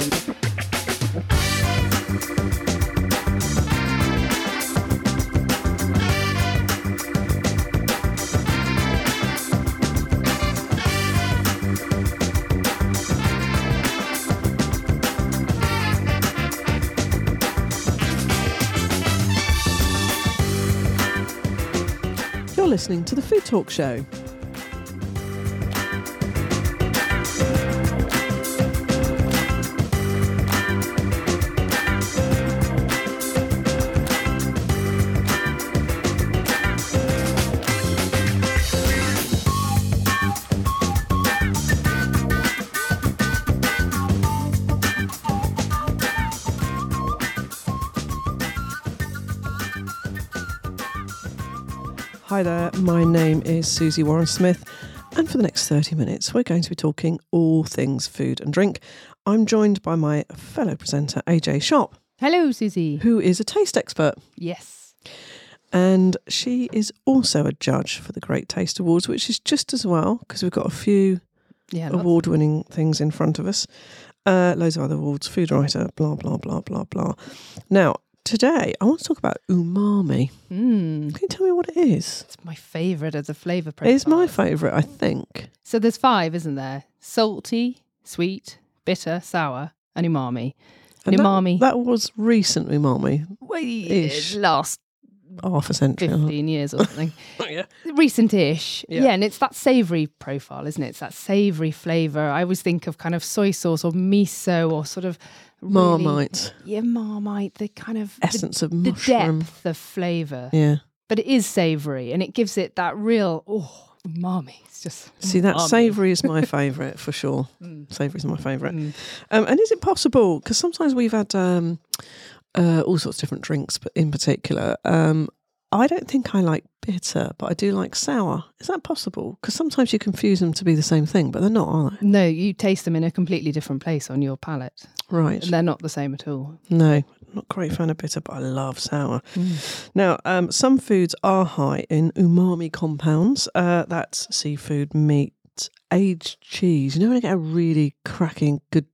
You're listening to the Food Talk Show. Hi there, my name is Susie Warren Smith, and for the next 30 minutes, we're going to be talking all things food and drink. I'm joined by my fellow presenter, AJ Shop, Hello, Susie. who is a taste expert, Yes. and she is also a judge for the Great Taste Awards, which is just as well because we've got a few Yeah. award winning things in front of us. Uh, loads of other awards, food writer, blah, blah, blah, blah, blah. Now, today I want to talk about umami. Mm, Can you tell me what it is? it's my favourite as a flavour profile. It's my favourite, I think. So there's five, isn't there? Salty, sweet, bitter, sour, and umami. And that- umami. That, was recent umami, Ish. last half a century. 15 years or something. yeah. Recent-ish. Yeah. Yeah. and it's that savoury profile, isn't it? It's that savoury flavour. I always think of kind of soy sauce or miso or sort of really- Marmite, Yeah, marmite, the kind of the, essence of the mushroom. depth of flavour. Yeah. But it is savoury and it gives it that real, oh, umami. It's just. See, that savoury is my favourite for sure. Mm. Savoury is my favourite. Mm. Um, and is it possible? Because sometimes we've had um, uh, all sorts of different drinks, but in particular, um, I don't think I like bitter, but I do like sour. Is that possible? Because sometimes you confuse them to be the same thing, but they're not, are they? No, you taste them in a completely different place on your palate. Right. And they're not the same at all. No, not a great fan of bitter, but I love sour. Now, um, some foods are high in umami compounds. Uh, that's seafood, meat, aged cheese. You know when you get a really cracking good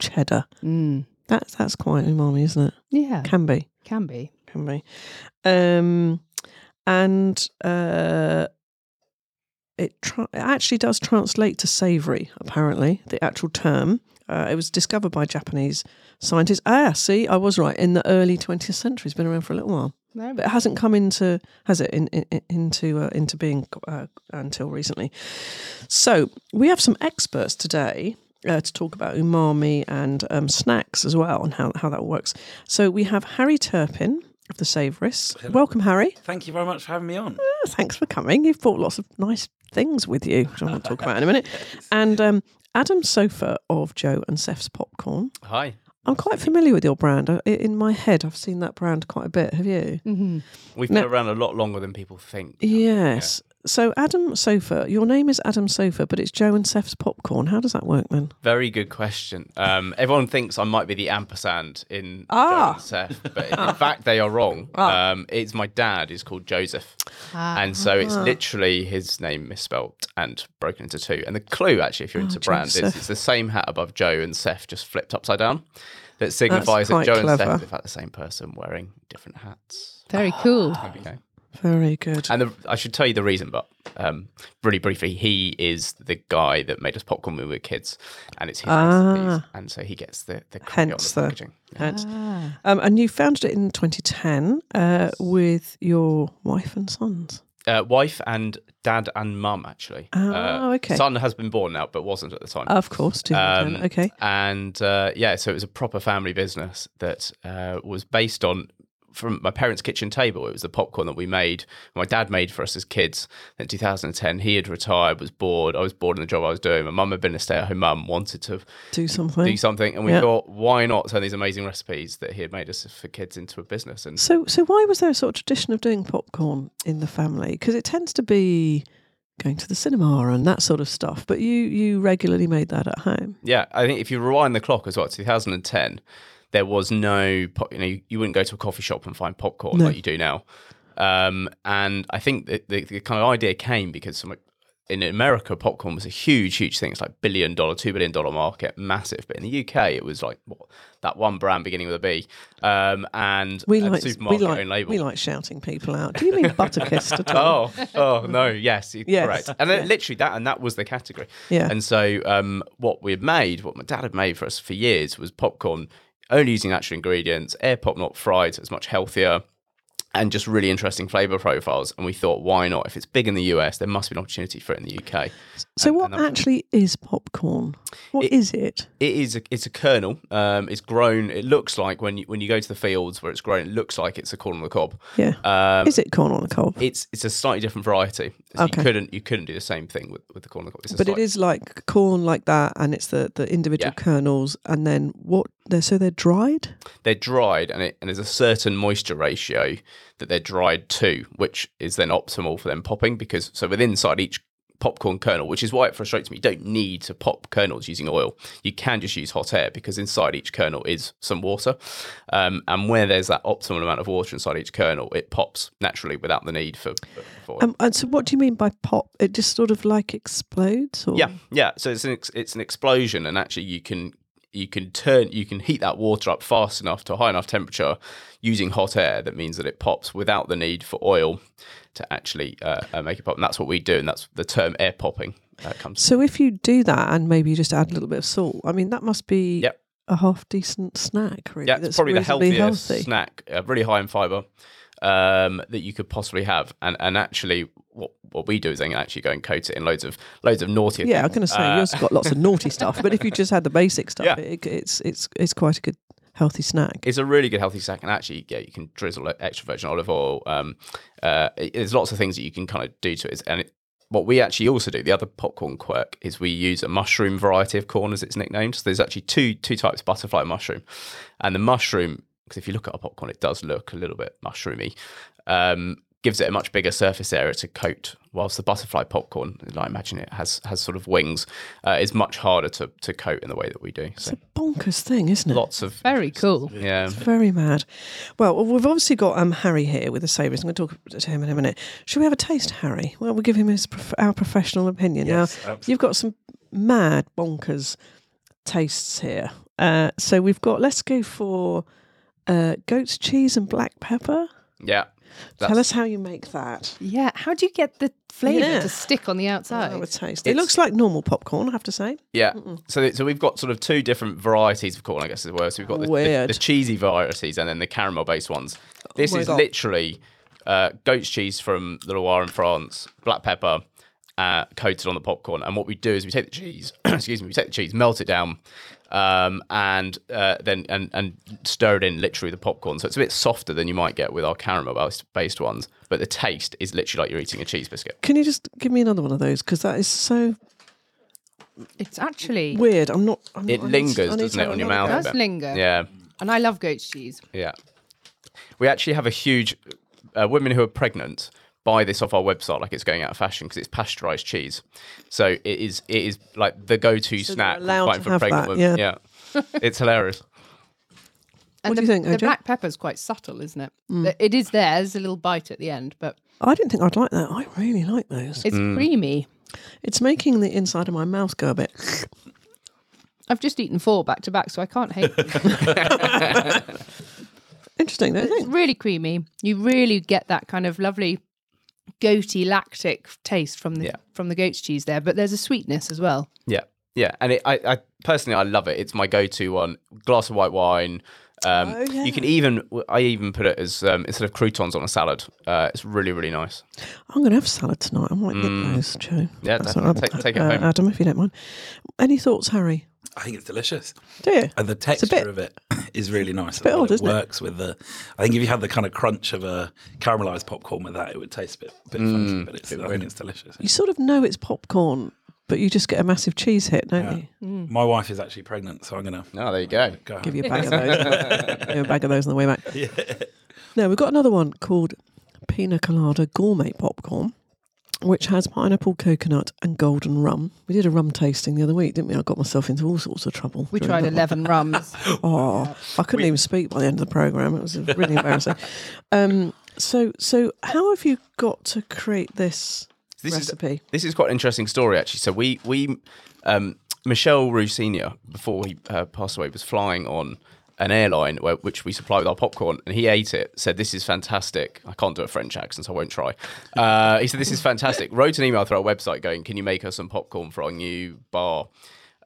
cheddar? Mm. That's that's quite umami, isn't it? Yeah, Can be, can be. Can be. Um, and uh, it, tra- it actually does translate to savoury. Apparently, the actual term. Uh, it was discovered by Japanese scientists. Ah, see, I was right. In the early 20th century, it's been around for a little while No, but it hasn't come into has it in, in, into uh, into being uh, until recently. So we have some experts today. Uh, to talk about umami and um, snacks as well and how, how that works. So we have Harry Turpin of the Savourists. Welcome, Harry. Thank you very much for having me on. Oh, thanks for coming. You've brought lots of nice things with you, which I want to talk about in a minute. And um, Adam Sopher of Joe and Seth's Popcorn. Hi. I'm quite familiar with your brand. In my head, I've seen that brand quite a bit. Have you? hmm We've No. been around a lot longer than people think. Yes. So Adam Sopher, your name is Adam Sopher, but it's Joe and Seth's popcorn. How does that work then? Very good question. Um, everyone thinks I might be the ampersand in Ah. Joe and Seth, but in fact they are wrong. Ah. Um, it's my dad is called Joseph, and so it's literally his name misspelt and broken into two. And the clue, actually, if you're into brand, is it's the same hat above Joe and Seth, just flipped upside down. That signifies that Joe and. Seth are in fact the same person wearing different hats. Very cool. There we go. Very good. And the, I should tell you the reason, but um, really briefly, he is the guy that made us popcorn when we were kids, and it's his Ah. recipes, and so he gets the the credit Hence on the- the packaging. Hence- Ah. Um, and you founded it in 2010 uh, with your wife and sons. Uh, wife and dad and mum actually. Oh, uh, okay. Son has been born now, but wasn't at the time. Of course, 2010. Um, okay. And uh, yeah, so it was a proper family business that uh, was based on from my parents' kitchen table. It was the popcorn that we made, my dad made for us as kids. In 2010, he had retired, was bored. I was bored in the job I was doing. My mum had been a stay-at-home mum, wanted to Do something. do something, and we Yeah. thought, why not turn these amazing recipes that he had made us for kids into a business? And So, so why was there a sort of tradition of doing popcorn in the family? Because it tends to be going to the cinema and that sort of stuff. But you, you regularly made that at home. yeah, I think if you rewind the clock as well, 2010, there was no, pop, you know, you, you wouldn't go to a coffee shop and find popcorn No. like you do now. Um, and I think that the, the kind of idea came because some, in America, popcorn was a huge, huge thing. It's like billion dollar, two billion dollar market, massive. But in the UK, it was like what, that one brand beginning with a B, um, and We like we supermarket like own label. we like shouting people out. Do you mean Butterkist at all? Oh, oh no, yes, Yes. correct. And then literally that, and that was the category. Yeah. And so, um, what we had made, what my dad had made for us for years, was popcorn only using natural ingredients, air pop, not fried, so it's much healthier, and just really interesting flavor profiles. And we thought, why not? If it's big in the US, there must be an opportunity for it in the UK. So And- what and actually is popcorn? What It- is it? It is a, it's a kernel. Um, it's grown. It looks like when you when you go to the fields where it's grown, it looks like it's a corn on the cob. Yeah. Um, is it corn on the cob? it's it's a slightly different variety. So Okay. You couldn't you couldn't do the same thing with, with the corn on the cob. But it slight- is like corn like that, and it's the the individual Yeah. kernels, and then what? They're so they're dried. they're dried and, it, and there's a certain moisture ratio that they're dried to, which is then optimal for them popping because so within inside each popcorn kernel, which is why it frustrates me, you don't need to pop kernels using oil. You can just use hot air because inside each kernel is some water. Um, and where there's that optimal amount of water inside each kernel, it pops naturally without the need for, for oil. Um, and so, what do you mean by pop? It just sort of like explodes, or Yeah, yeah. So it's an ex- it's an explosion, and actually you can you can turn you can heat that water up fast enough to a high enough temperature using hot air. That means that it pops without the need for oil to actually uh, uh, make it pop. And that's what we do, and that's the term air popping uh, comes. So if you do that, and maybe you just add a little bit of salt, I mean that must be Yep. a half decent snack, really. Yeah, that's probably the healthiest healthy. snack, uh, really high in fiber um, that you could possibly have. And and actually, what what we do is then actually go and coat it in loads of loads of naughtier. Yeah, I'm going to say Uh, yours got lots of naughty stuff, but if you just had the basic stuff, Yeah. it, it's it's it's quite a good healthy snack. It's a really good healthy snack, and actually, yeah, you can drizzle extra virgin olive oil. Um, uh, it- there's lots of things that you can kind of do to it, and it, what we actually also do, the other popcorn quirk, is we use a mushroom variety of corn, as it's nicknamed. So there's actually two two types: butterfly mushroom, and the mushroom, because if you look at our popcorn, it does look a little bit mushroomy. Um, gives it a much bigger surface area to coat, whilst the butterfly popcorn, I imagine it has has sort of wings, uh, is much harder to to coat in the way that we do. It's a bonkers thing, isn't it? lots of Very cool. yeah. Very mad. Well, we've obviously got um, Harry here with the savouries. I'm going to talk to him in a minute. Should we have a taste, Harry? Well, we'll give him his prof- our professional opinion. Yes, now, absolutely. you've got some mad bonkers tastes here. Uh, so we've got. Let's go for uh, goat's cheese and black pepper. Yeah. Tell us how you make that. Yeah. How do you get the flavour Yeah. to stick on the outside? Have a taste. It It's- looks like normal popcorn, I have to say. Yeah. So so we've got sort of two different varieties of corn, I guess as well. So we've got the, the, Weird. the cheesy varieties and then the caramel based ones. This my is God. literally uh, goat's cheese from the Loire in France, black pepper. Uh, coated on the popcorn, and what we do is we take the cheese. excuse me, we take the cheese, melt it down, um, and uh, then and and stir it in literally the popcorn. So it's a bit softer than you might get with our caramel based- based ones, but the taste is literally like you're eating a cheese biscuit. Can you just give me another one of those? Because that is so It's actually weird. I'm not. I'm It not, I need to- lingers, I doesn't it, on your mouth? go. a does bit. linger. Yeah. And I love goat's cheese. Yeah. We actually have a huge uh, women who are pregnant buy this off our website like it's going out of fashion because it's pasteurized cheese. So it is it is like the go-to So they're snack allowed for pregnant that, women. yeah. Yeah. it's hilarious. And What the, do you think, The AJ? black pepper's quite subtle, isn't it? The- It is there. There's a little bite at the end, but I didn't think I'd like that. I really like those. it's Mm. creamy. It's making the inside of my mouth go a bit. I've just eaten four back to back, so I can't hate them. Interesting, don't It's really creamy. You really get that kind of lovely goaty lactic taste from the Yeah. from the goat's cheese there, but there's a sweetness as well. Yeah. Yeah. And it, I, I personally I love it. It's my go-to one. Glass of white wine. Um, Oh, yeah. You can even I even put it as um, instead of croutons on a salad. Uh, it's really really nice. I'm going to have salad tonight. I might get those, Joe. Mm. Yeah, That's definitely. all right. Take- take it Uh, home. Adam, if you don't mind. Any thoughts, Harry? I think it's delicious. Do you? And the texture bit- of it is really nice. bit and odd, it isn't it? works with the. I think if you had the kind of crunch of a caramelized popcorn with that, it would taste a bit, bit Mm, funky. But it's, I think it's delicious. You sort of know it's popcorn, but you just get a massive cheese hit, don't you? My wife is actually pregnant, so I'm gonna Oh, there you go. go. Give you a bag of those. Give you a bag of those on the way back. No, we've got another one called Pina Colada Gourmet Popcorn, which has pineapple, coconut, and golden rum. We did a rum tasting the other week, didn't we? I got myself into all sorts of trouble. We tried that one. eleven rums. Oh, I couldn't even speak by the end of the program. It was really embarrassing. Um, so, so how have you got to create this? This recipe. is this is quite an interesting story actually. So we we um, Michel Roux Senior before he uh, passed away was flying on an airline where, which we supply with our popcorn, and he ate it. Said this is fantastic. I can't do a French accent, so I won't try. Uh, he said this is fantastic. Wrote an email through our website going, "Can you make us some popcorn for our new bar?"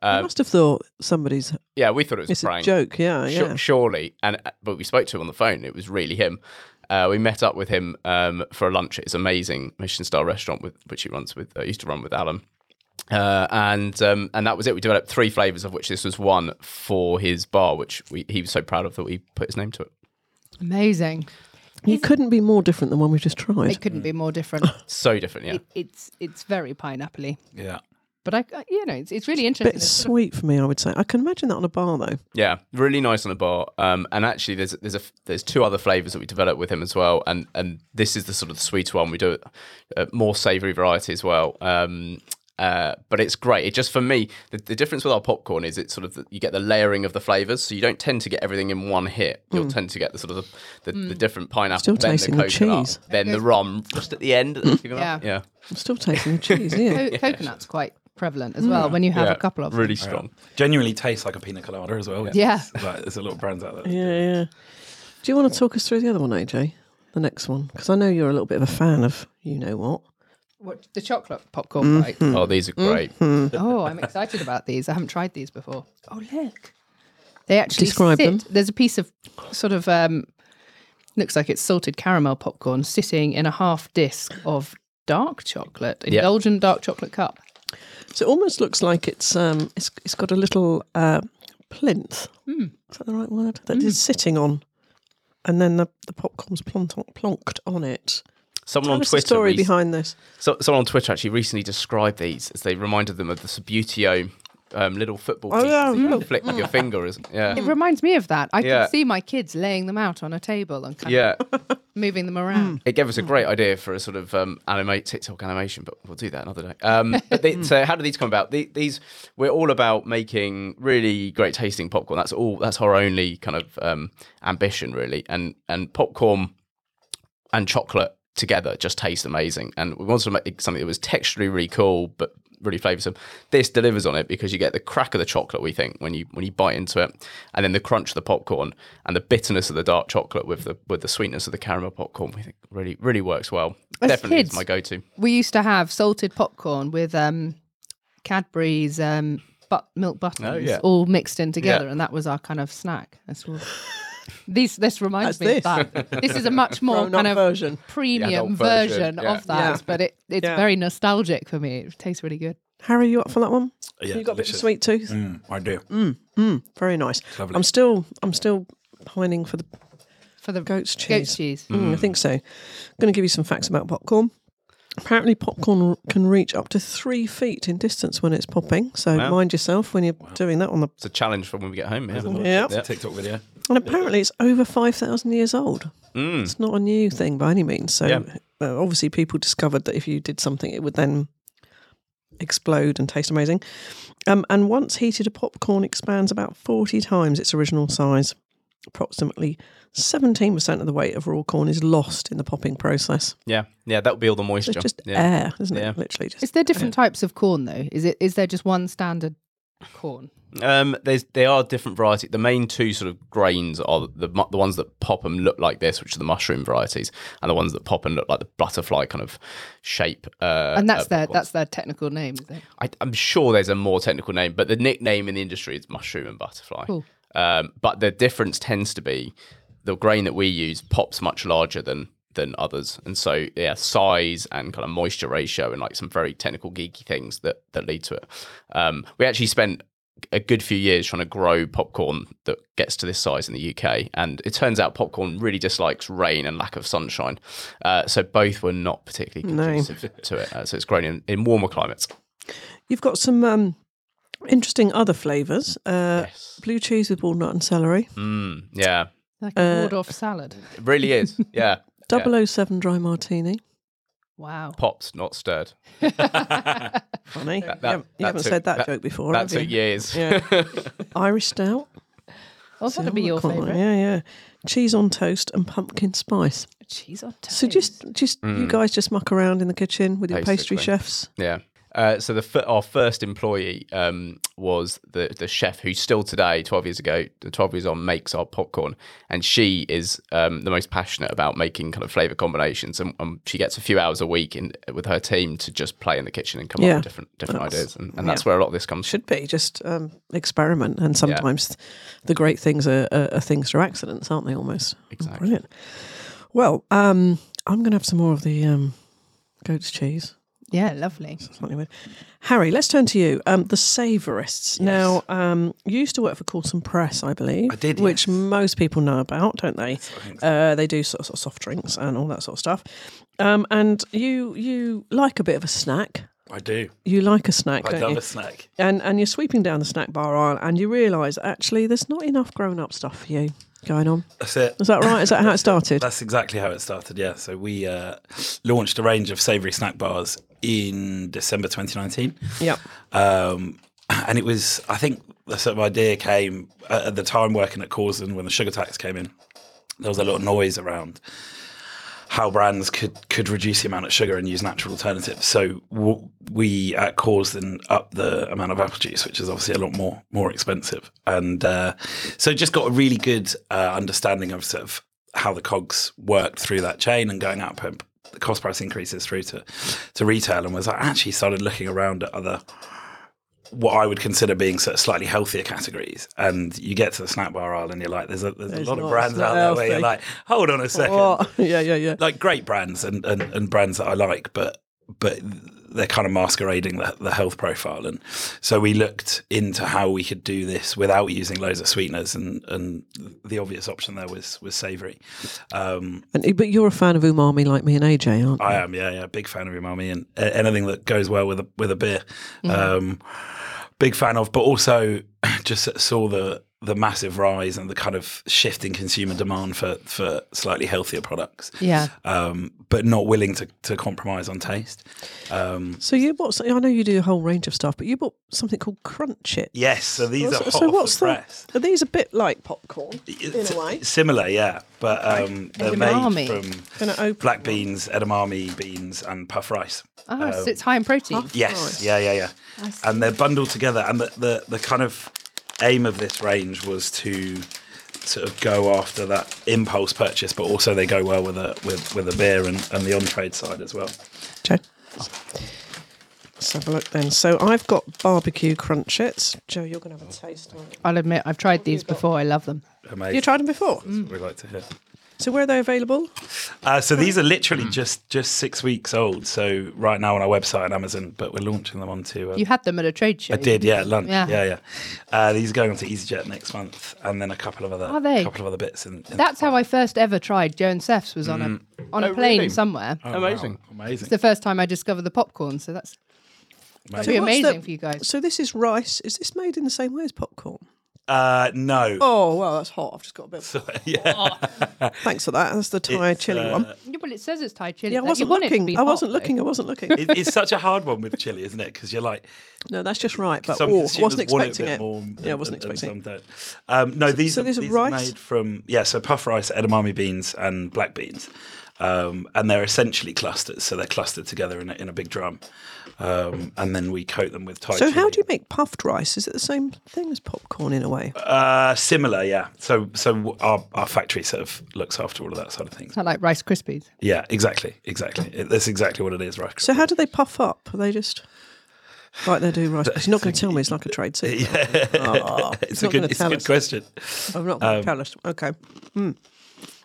I must have thought somebody's. Yeah, we thought it was It's a prank. joke. Yeah, yeah. surely. And uh, but we spoke to him on the phone. It was really him. Uh, we met up with him um, for a lunch at his amazing Michelin star restaurant, with which he runs with. Uh, used to run with Alain. Uh, and um, and that was it. We developed three flavors, of which this was one for his bar, which we, he was so proud of that we put his name to it. Amazing. You couldn't be more different than one we've just tried. It couldn't be more different. So different, yeah. it, it's it's very pineapple Yeah. But I, I- you know, it's, it's really bit interesting. It's sort of- sweet for me, I would say. I can imagine that on a bar though. Yeah, really nice on a bar. Um, and actually, there's there's a there's two other flavors that we developed with him as well. And and this is the sort of the sweeter one. We do uh, more savory variety as well. Um, uh, but it's great. It just for me, the, the difference with our popcorn is it's sort of the, you get the layering of the flavors, so you don't tend to get everything in one hit. You'll hmm. tend to get the sort of the, the, the hmm. different pineapple, Still then tasting the the cheese. then the rum, just at the end. Yeah. yeah, I'm still tasting the cheese, yeah. co- coconut's quite prevalent as well hmm. when you have yeah. a couple of them. really strong. Genuinely tastes like a pina colada as well. Yeah. It's like, there's a lot of brands out there. Yeah, yeah. Do you want to talk us through the other one, AJ? The next one? Because I know you're a little bit of a fan of you know what. What, the chocolate popcorn, right? Oh, these are great. Oh, I'm excited about these. I haven't tried these before. Oh, look. They actually Describe sit. them. There's a piece of sort of um, looks like it's salted caramel popcorn sitting in a half disc of dark chocolate, Yeah. indulgent dark chocolate cup. So it almost looks like it's um it's it's got a little uh, plinth. Is that the right word? That it's sitting on, and then the the popcorn's plonk- plonked on it. Someone Tell on us the Twitter story rec- behind this. So, someone on Twitter actually recently described these as they reminded them of the Subbuteo um, little football Oh, yeah, that you yeah. flick with your finger. Is, yeah. It reminds me of that. I Yeah. can see my kids laying them out on a table and kind Yeah, of moving them around. it gave us a great idea for a sort of um, animate TikTok animation, but we'll do that another day. Um, but they, so, how do these come about? The, these we're all about making really great tasting popcorn. That's all. That's our only kind of um, ambition, really. And and popcorn and chocolate together just taste amazing. And we wanted to make something that was texturally really cool, but really flavoursome. This delivers on it because you get the crack of the chocolate. We think when you when you bite into it, and then the crunch of the popcorn and the bitterness of the dark chocolate with the with the sweetness of the caramel popcorn. We think really really works well. As Definitely kids- is my go-to. We used to have salted popcorn with um, Cadbury's um, but milk buttons Oh, yeah. all mixed in together, Yeah. and that was our kind of snack. That's what, these this reminds That's me of that. This is a much more Grown-up kind of version. premium adult version, version, yeah. of that, Yeah. but it, it's Yeah. very nostalgic for me. It tastes really good. Harry, are you up for that one? Yeah, you got a bit of sweet tooth. Mm, I do. Very nice. Lovely. I'm still I'm still pining for the For the goat's cheese. goat's cheese. Mm, I think so. I'm going to give you some facts about popcorn. Apparently, popcorn can reach up to three feet in distance when it's popping. So Wow. mind yourself when you're doing that on the. It's a challenge for when we get home. Yeah. Yeah. Yeah. TikTok video. And apparently, it's over five thousand years old. Mm. It's not a new thing by any means. So Yeah. uh, obviously, people discovered that if you did something, it would then explode and taste amazing. Um, and once heated, a popcorn expands about forty times its original size. Approximately seventeen percent of the weight of raw corn is lost in the popping process. Yeah, yeah, that would be all the So moisture. it's just yeah. air, isn't Yeah. it? Literally, just Is there different types of corn though? Is it is there just one standard corn? Um, there's there are different varieties. The main two sort of grains are the the ones that pop and look like this, which are the mushroom varieties, and the ones that pop and look like the butterfly kind of shape. Uh, And that's uh, their that's their technical name, is it? I, I'm sure there's a more technical name, but the nickname in the industry is mushroom and butterfly. Cool. Um, but the difference tends to be the grain that we use pops much larger than than others, and so yeah, size and kind of moisture ratio and like some very technical geeky things that that lead to it. Um, we actually spent a good few years trying to grow popcorn that gets to this size in the UK, and it turns out popcorn really dislikes rain and lack of sunshine. Uh, so both were not particularly No. conducive to it. Uh, so it's grown in, in warmer climates. You've got some um, interesting other flavours. Uh, Yes. Blue cheese with walnut and celery. Mm, yeah, Like a Uh, Waldorf salad. it really is. Yeah. Yeah. 007 dry martini. Wow. Pops, not stirred. Funny. That- you haven't, you haven't took- said that, that- joke before, That have took you? years. Yeah. Irish stout. Oh, that'd be your favourite. Yeah, yeah. Cheese on toast and pumpkin spice. cheese on toast. So just, just you mm. guys just muck around in the kitchen with your pastry chefs. Yeah. Uh, so the our first employee um, was the the chef who still today, twelve years ago, twelve years on, makes our popcorn, and she is um, the most passionate about making kind of flavor combinations, and um, she gets a few hours a week in with her team to just play in the kitchen and come Yeah. up with different different That's- ideas, and, and that's where a lot of this comes. from. Should be just um, experiment, and sometimes the great things are, are, are things through accidents, aren't they? Almost. Exactly. Brilliant. Well, um, I'm going to have some more of the um, goat's cheese. Yeah, lovely. Slightly weird. Harry, let's turn to you. Um, the Savourists. Now, um, you used to work for Cawston Press, I believe. I did, Which yes. most people know about, don't they? Uh, they do sort of, sort of soft drinks and all that sort of stuff. Um, and you you like a bit of a snack. I do. You like a snack, I don't love you? a snack. and and you're sweeping down the snack bar aisle, and you realise actually there's not enough grown up stuff for you going on. That's it. Is that right? Is that how it started? That's exactly how it started. Yeah. So we uh, launched a range of savoury snack bars in December 2019. Yep. Um, and it was, I think, the sort of idea came at at the time working at Cawston when the sugar tax came in. There was a lot of noise around how brands could could reduce the amount of sugar and use natural alternatives. So w- we at Cawston up the amount of apple juice, which is obviously a lot more more expensive, and uh, so just got a really good uh, understanding of sort of how the cogs worked through that chain and going up and the cost price increases through to to retail, and was I actually started looking around at other what I would consider being sort of slightly healthier categories. And you get to the snack bar aisle and you're like, there's a, there's There's a lot of brands out there where you're like, hold on a oh, second. Oh, yeah, yeah, yeah. Like great brands and, and, and brands that I like, but but they're kind of masquerading the, the health profile. And so we looked into how we could do this without using loads of sweeteners. And, and the obvious option there was was savoury. Um, And, but you're a fan of umami like me and AJ, aren't you? I am, yeah, yeah, big fan of umami and uh, anything that goes well with a with a beer. Um, big fan of, but also just saw the the massive rise and the kind of shift in consumer demand for for slightly healthier products. Yeah. Um, but not willing to, to compromise on taste. Um, So you bought? some- I know you do a whole range of stuff, but you bought something called Crunchits. yes, so these So- are hot so what's the the? press. Are these a bit like popcorn in It's a way? Similar, yeah, but um, they're Edamame. made from black beans, edamame beans, and puff rice. Oh, so it's high in protein. Yes, Nice. yeah, yeah, yeah. And they're bundled together. And the, the, the kind of aim of this range was to sort of go after that impulse purchase, but also they go well with a with, with a beer and, and the on trade side as well. Okay. Let's have a look then. So I've got barbecue Crunchits. Joe, you're going to have a taste. Aren't you? I'll admit, I've tried these before. I love them. Amazing. you tried them before. Mm. we like to hear. So where are they available? Uh, so these are literally just just six weeks old. So right now on our website and Amazon, but we're launching them onto. Uh, You had them at a trade show. I did, yeah, at lunch. Yeah. Yeah, yeah. Uh, these are going onto EasyJet next month, and then a couple of other, Are they? couple of other bits. In, in That's how I first ever tried Joe and Seth's was on a on a Oh, plane really? somewhere. Oh, Amazing. wow. amazing. It's the first time I discovered the popcorn, so that's that'd be the- amazing for you guys. So this is rice. Is this made in the same way as popcorn? Uh, no. Oh well, that's hot. I've just got a bit. So, yeah. Thanks for that. That's the Thai It's, chili uh, one. Yeah, well, it says it's Thai chili. Yeah, I Like, wasn't want it to looking. be I hot, wasn't though. looking. I wasn't looking. It, it's such a hard one with chili, isn't it? Because you're like, no, that's just right. But some oh, consumers wasn't want expecting a bit it. more. Yeah, I wasn't and- and expecting. some don't. Um, no, these so are, these are these rice? made from yeah, so puff rice, edamame beans, and black beans, um, and they're essentially clusters. So they're clustered together in a, in a big drum, um, and then we coat them with Thai. So how do you make puffed rice? Is it the same thing as popcorn in a way? Uh, similar, yeah. So so our, our factory sort of looks after all of that sort of things. It's not like Rice Krispies. Yeah, exactly, exactly. It, that's exactly what it is, right? So how do they puff up? Are they just like they do rice? You're not going to tell me it's like a trade secret. Oh, it's, not a good, gonna it's a good question. I'm not Um, going to tell us. Okay.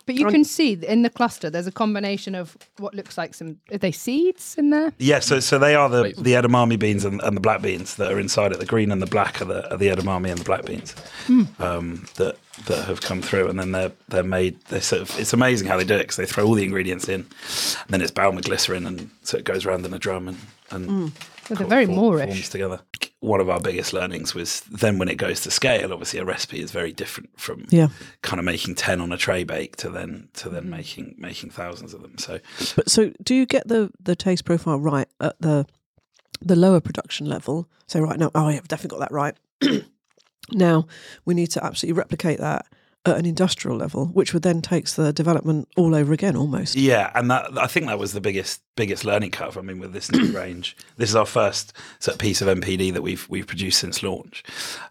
But you can see in the cluster there's a combination of what looks like some are they seeds in there? Yeah, so so they are the, Wait. the edamame beans and, and the black beans that are inside it. The green and the black are the, are the edamame and the black beans um, that that have come through, and then they're they're made. They sort of it's amazing how they do it because they throw all the ingredients in, and then it's bound with glycerin, and so it goes around in a drum and and Well, they're very form- Moorish. forms together. One of our biggest learnings was then when it goes to scale. Obviously, a recipe is very different from Yeah. kind of making ten on a tray bake to then to then making making thousands of them. So But so do you get the the taste profile right at the the lower production level? So right now, oh yeah, I've definitely got that right. now we need to absolutely replicate that at an industrial level, which would then takes the development all over again almost. Yeah, and that I think that was the biggest biggest learning curve. I mean, with this new range, this is our first sort of piece of NPD that we've we've produced since launch,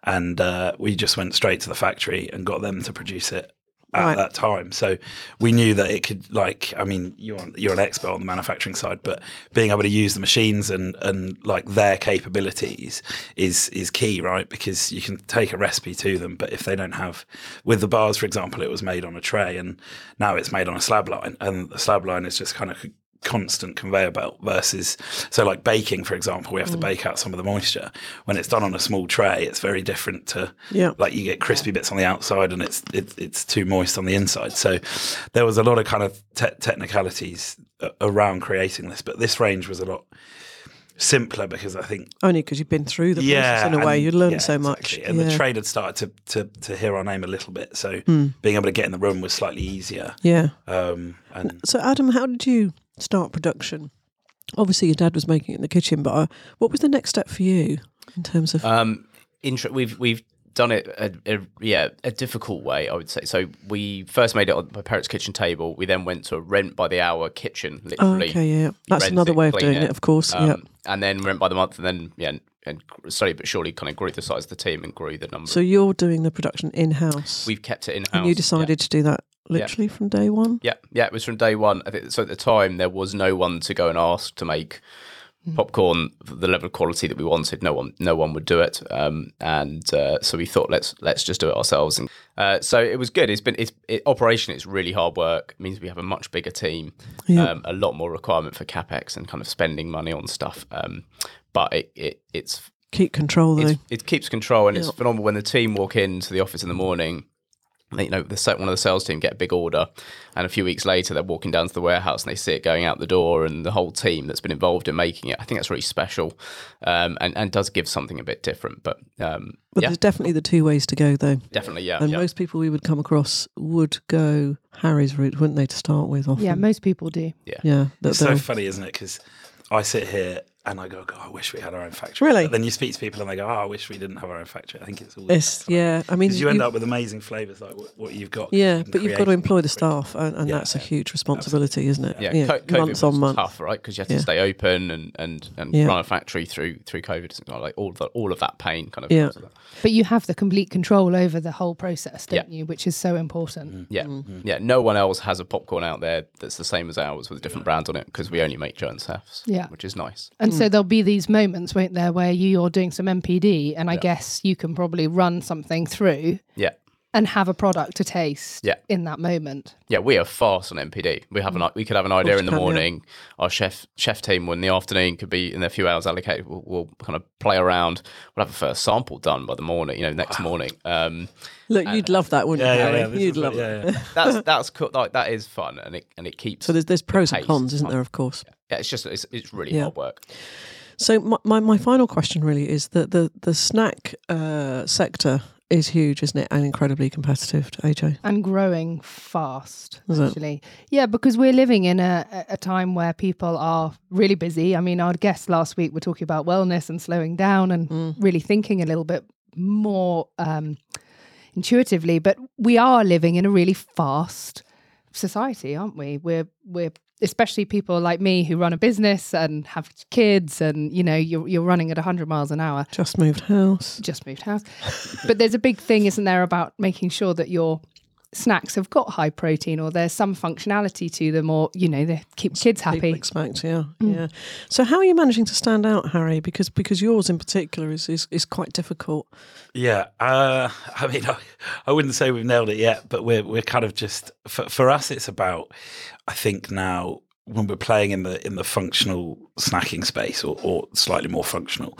and uh, we just went straight to the factory and got them to produce it at Right. that time. So we knew that it could, like, I mean, you're you're an expert on the manufacturing side, but being able to use the machines and and like their capabilities is is key, right? Because you can take a recipe to them, but if they don't have, with the bars, for example, it was made on a tray, and now it's made on a slab line, and the slab line is just kind of constant conveyor belt versus so like baking for example we have to bake out some of the moisture when it's done on a small tray it's very different to Yeah. like you get crispy bits on the outside and it's it, it's too moist on the inside so there was a lot of kind of te- technicalities a- around creating this but this range was a lot simpler because i think Only because you've been through the process yeah, in a way, you learn yeah, so much. exactly. and yeah. the trade had started to, to to hear our name a little bit so Hmm. being able to get in the room was slightly easier yeah. um and So, Adam, how did you start production? Obviously, your dad was making it in the kitchen, but uh, what was the next step for you in terms of? Um, intro, we've we've done it a, a yeah a difficult way I would say. So we first made it on my parents' kitchen table. We then went to a rent by the hour kitchen, oh, literally. okay, yeah, that's another way of doing it, of course. Um, yeah. And then rent by the month, and then yeah, and, slowly but surely kind of grew the size of the team and grew the number. So you're doing the production in house, we've kept it in house. and you decided to do that literally from day one. Yeah, yeah, it was from day one. I think so. At the time, there was no one to go and ask to make popcorn the level of quality that we wanted. No one, no one would do it. Um, and uh, so we thought, let's let's just do it ourselves. And uh, so it was good. It's been it's it, operation. It's really hard work. It means we have a much bigger team, Yeah. um, a lot more requirement for capex and kind of spending money on stuff. Um, but it, it it's Keep control though. it's, it keeps control and it's phenomenal when the team walk into the office in the morning they, you know the se- one of the sales team get a big order and a few weeks later they're walking down to the warehouse and they see it going out the door and the whole team that's been involved in making it i think that's really special um, and, and does give something a bit different but um, But yeah there's definitely the two ways to go though. definitely yeah, And yeah. most people we would come across would go Harry's route, wouldn't they, to start with? Often. Yeah, most people do. yeah. that It's so funny, isn't it? Because I sit here and I go, God, I wish we had our own factory. Really? But then you speak to people and they go, Oh, I wish we didn't have our own factory. I think it's all It's, yeah. I mean, you end up with amazing flavors like what, what you've got. Yeah, You but you've got to employ the staff, and, and Yeah, that's a huge responsibility, isn't it? yeah, Co- months on months. tough, right? Because you had to Yeah. stay open and and, and Yeah. run a factory through through COVID. It's not Like all of that, all of that pain, kind of. Yeah. comes with that. But you have the complete control over the whole process, don't Yeah. you? Which is so important. Mm-hmm. Yeah, Mm. yeah. No one else has a popcorn out there that's the same as ours with a different brand on it because we only make Joe and Seth's. Yeah. which is nice. And Mm. so there'll be these moments, won't there, where you're doing some NPD, and I guess you can probably run something through Yeah, and have a product to taste Yeah. in that moment. yeah. We are fast on NPD. We have an we could have an idea in the you yeah. morning. Our chef chef team, in the afternoon could be in their few hours allocated, we'll, we'll kind of play around. We'll have a first sample done by the morning. You know, next morning. Um, Look, you'd love that, wouldn't Yeah, you, yeah, Harry? yeah. you'd love it. yeah, yeah. that's that's cool. Like that is fun, and it and it keeps. So there's there's pros and cons, isn't fun. there? Of course. Yeah, it's just it's, it's really Yeah. hard work. So my, my, my final question really is that the the snack uh, sector is huge, isn't it, and incredibly competitive. AJ, and growing fast Is it? actually yeah because we're living in a, a- a time where people are really busy i mean our guests last week were talking about wellness and slowing down and Mm. really thinking a little bit more um, intuitively but we are living in a really fast society aren't we we're we're especially people like me who run a business and have kids and you know you're, you're running at 100 miles an hour just moved house. just moved house. but there's a big thing, isn't there, about making sure that your snacks have got high protein or there's some functionality to them or, you know, they keep kids People happy. expect, yeah, yeah. So how are you managing to stand out, Harry? Because because yours in particular is is, is quite difficult. Yeah, uh, I mean, I, I wouldn't say we've nailed it yet, but we're we're kind of just for, for us. It's about, I think now when we're playing in the in the functional snacking space or, or slightly more functional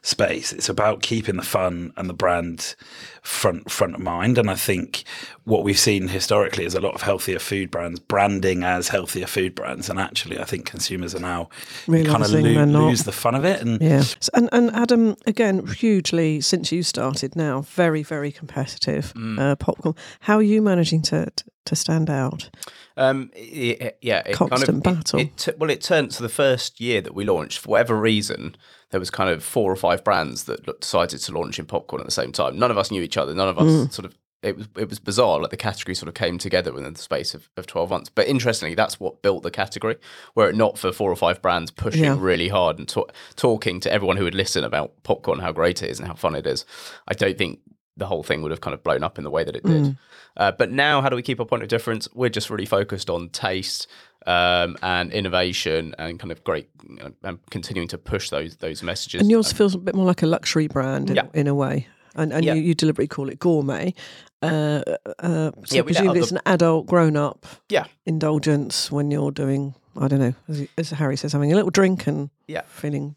space, it's about keeping the fun and the brand front front of mind. And I think what we've seen historically is a lot of healthier food brands branding as healthier food brands, and actually, I think consumers are now kind of Realising lose the fun of it. And Yeah, and and Adam again hugely since you started now very very competitive uh, popcorn. How are you managing to to, to stand out? Um, i- i- yeah, it Constant kind of, battle. It, it well, it turned to the first year that we launched. For whatever reason, there was kind of four or five brands that decided to launch in popcorn at the same time. None of us knew each other. None of us Mm. sort of it was it was bizarre. Like the category sort of came together within the space of, of twelve months. But interestingly, that's what built the category. Were it not for four or five brands pushing Yeah. really hard and ta- talking to everyone who would listen about popcorn, how great it is and how fun it is, I don't think the whole thing would have kind of blown up in the way that it did. Mm. Uh, but now, how do we keep our point of difference? We're just really focused on taste um, and innovation and kind of great you know, and continuing to push those those messages. And yours feels a bit more like a luxury brand in, Yeah. in a way. And, and Yeah. you, you deliberately call it gourmet. Uh, uh, so Yeah, presumably it's an adult, grown up yeah, indulgence when you're doing, I don't know, as, as Harry says, having a little drink and Yeah. feeling.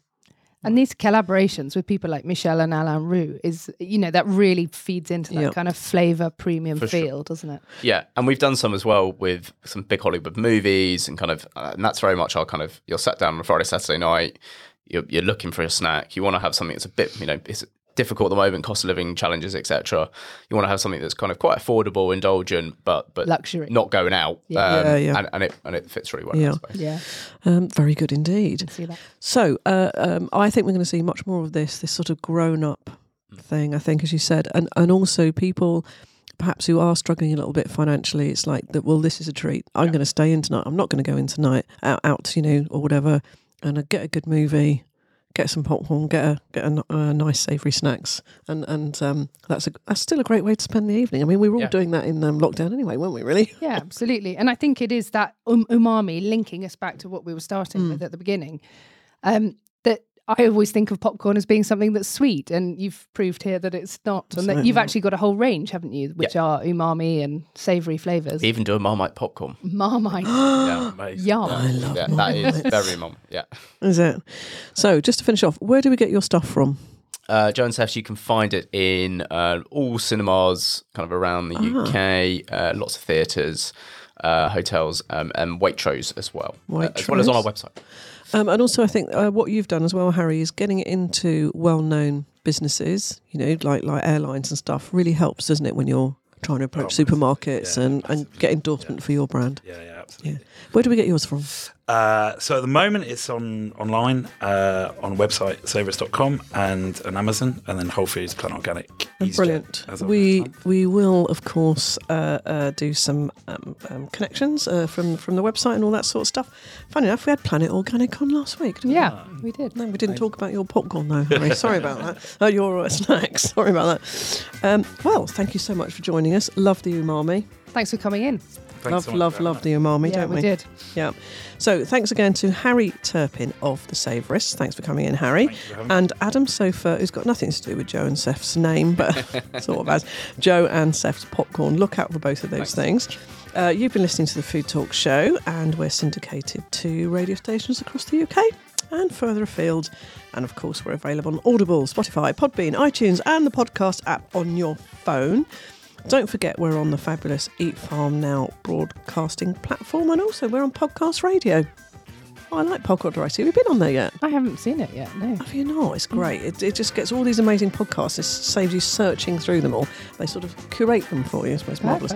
And these collaborations with people like Michel and Alain Roux is, you know, that really feeds into that Yeah. kind of flavor premium For sure. feel, doesn't it? Yeah, and we've done some as well with some big Hollywood movies, and kind of, uh, and that's very much our kind of. You're sat down on a Friday, Saturday night. You're, you're looking for a snack. You want to have something that's a bit, you know, it's difficult at the moment, cost of living challenges, etc. You want to have something that's kind of quite affordable, indulgent, but but Luxury. not going out. Yeah. Um, Yeah, yeah. And, and it and it fits really well. Yeah. that space. Yeah, Um, very good indeed. see that. So uh, um, I think we're going to see much more of this, this sort of grown up thing, I think, as you said. And, and also people perhaps who are struggling a little bit financially, it's like that, well, this is a treat. I'm going to stay in tonight. I'm not going to go in tonight out, out, you know, or whatever, and uh, get a good movie. Get some popcorn, get a get a, n- uh, nice savoury snacks, and and um, that's a that's still a great way to spend the evening. I mean, we were all Yeah. doing that in um, lockdown anyway, weren't we? Really? Yeah, absolutely. And I think it is that um, umami linking us back to what we were starting with at the beginning. Um, that I always think of popcorn as being something that's sweet, and you've proved here that it's not, and that you've actually got a whole range, haven't you? Which are umami and savoury flavors. Even do a Marmite popcorn. Marmite, yeah, Amazing. yum. yeah, that is very mum. Yeah. Is it? So just to finish off, where do we get your stuff from? Uh, Joe and you can find it in uh, all cinemas kind of around the UK, uh, lots of theatres, uh, hotels, um, and Waitrose as well, uh, as well as on our website. Um, and also, I think uh, what you've done as well, Harry, is getting it into well-known businesses. You know, like like airlines and stuff. Really helps, doesn't it, when you're trying to approach Oh, supermarkets yeah, and, and get endorsement for your brand. Yeah, yeah, absolutely. Yeah. Where do we get yours from? Uh, so at the moment, it's on online uh, on website savers.com and on Amazon, and then Whole Foods, Planet Organic. EasyJet Brilliant. as We we will of course uh, uh, do some um, um, connections uh, from from the website and all that sort of stuff. Funny enough, we had Planet Organic on last week. Didn't we? Yeah, we did. No, we didn't talk about your popcorn though, Harry. Sorry about that. Oh, your uh, snacks. Sorry about that. Um, well, thank you so much for joining us. Love the umami. Thanks for coming in. Thanks love, so love, love having the umami, yeah, don't we? we did. Yeah. So thanks again to Harry Turpin of the Savourists. Thanks for coming in, Harry. Thank you for. And Adam Sopher, who's got nothing to do with Joe and Seth's name, but sort of as Joe and Seth's popcorn. Look out for both of those things. Uh, you've been listening to the Food Talk Show, and we're syndicated to radio stations across the UK and further afield. And of course, we're available on Audible, Spotify, Podbean, iTunes, and the podcast app on your phone. Don't forget, we're on the fabulous Eat Farm Now broadcasting platform, and also we're on podcast radio. Oh, I like Podcast Radio. Have you been on there yet? I haven't seen it yet. No. Have you not? It's great. It, it just gets all these amazing podcasts. It saves you searching through them all. They sort of curate them for you. It's most marvellous.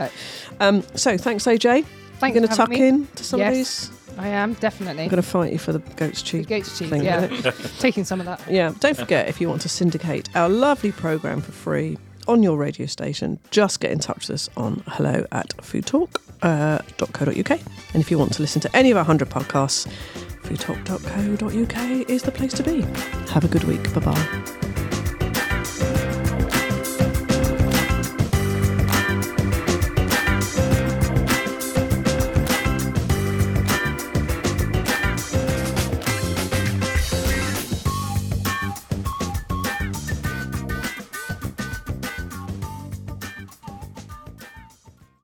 Um, so thanks, AJ. Thanks You're going to tuck me. in to some of these. I am definitely. I'm going to fight you for the goat's The cheese. goat's cheese. thing, yeah, yeah. taking some of that. Yeah, don't forget if you want to syndicate our lovely programme for free on your radio station, just get in touch with us on hello at foodtalk.co.uk. Uh, and if you want to listen to any of our 100 podcasts, foodtalk.co.uk is the place to be. Have a good week. Bye bye.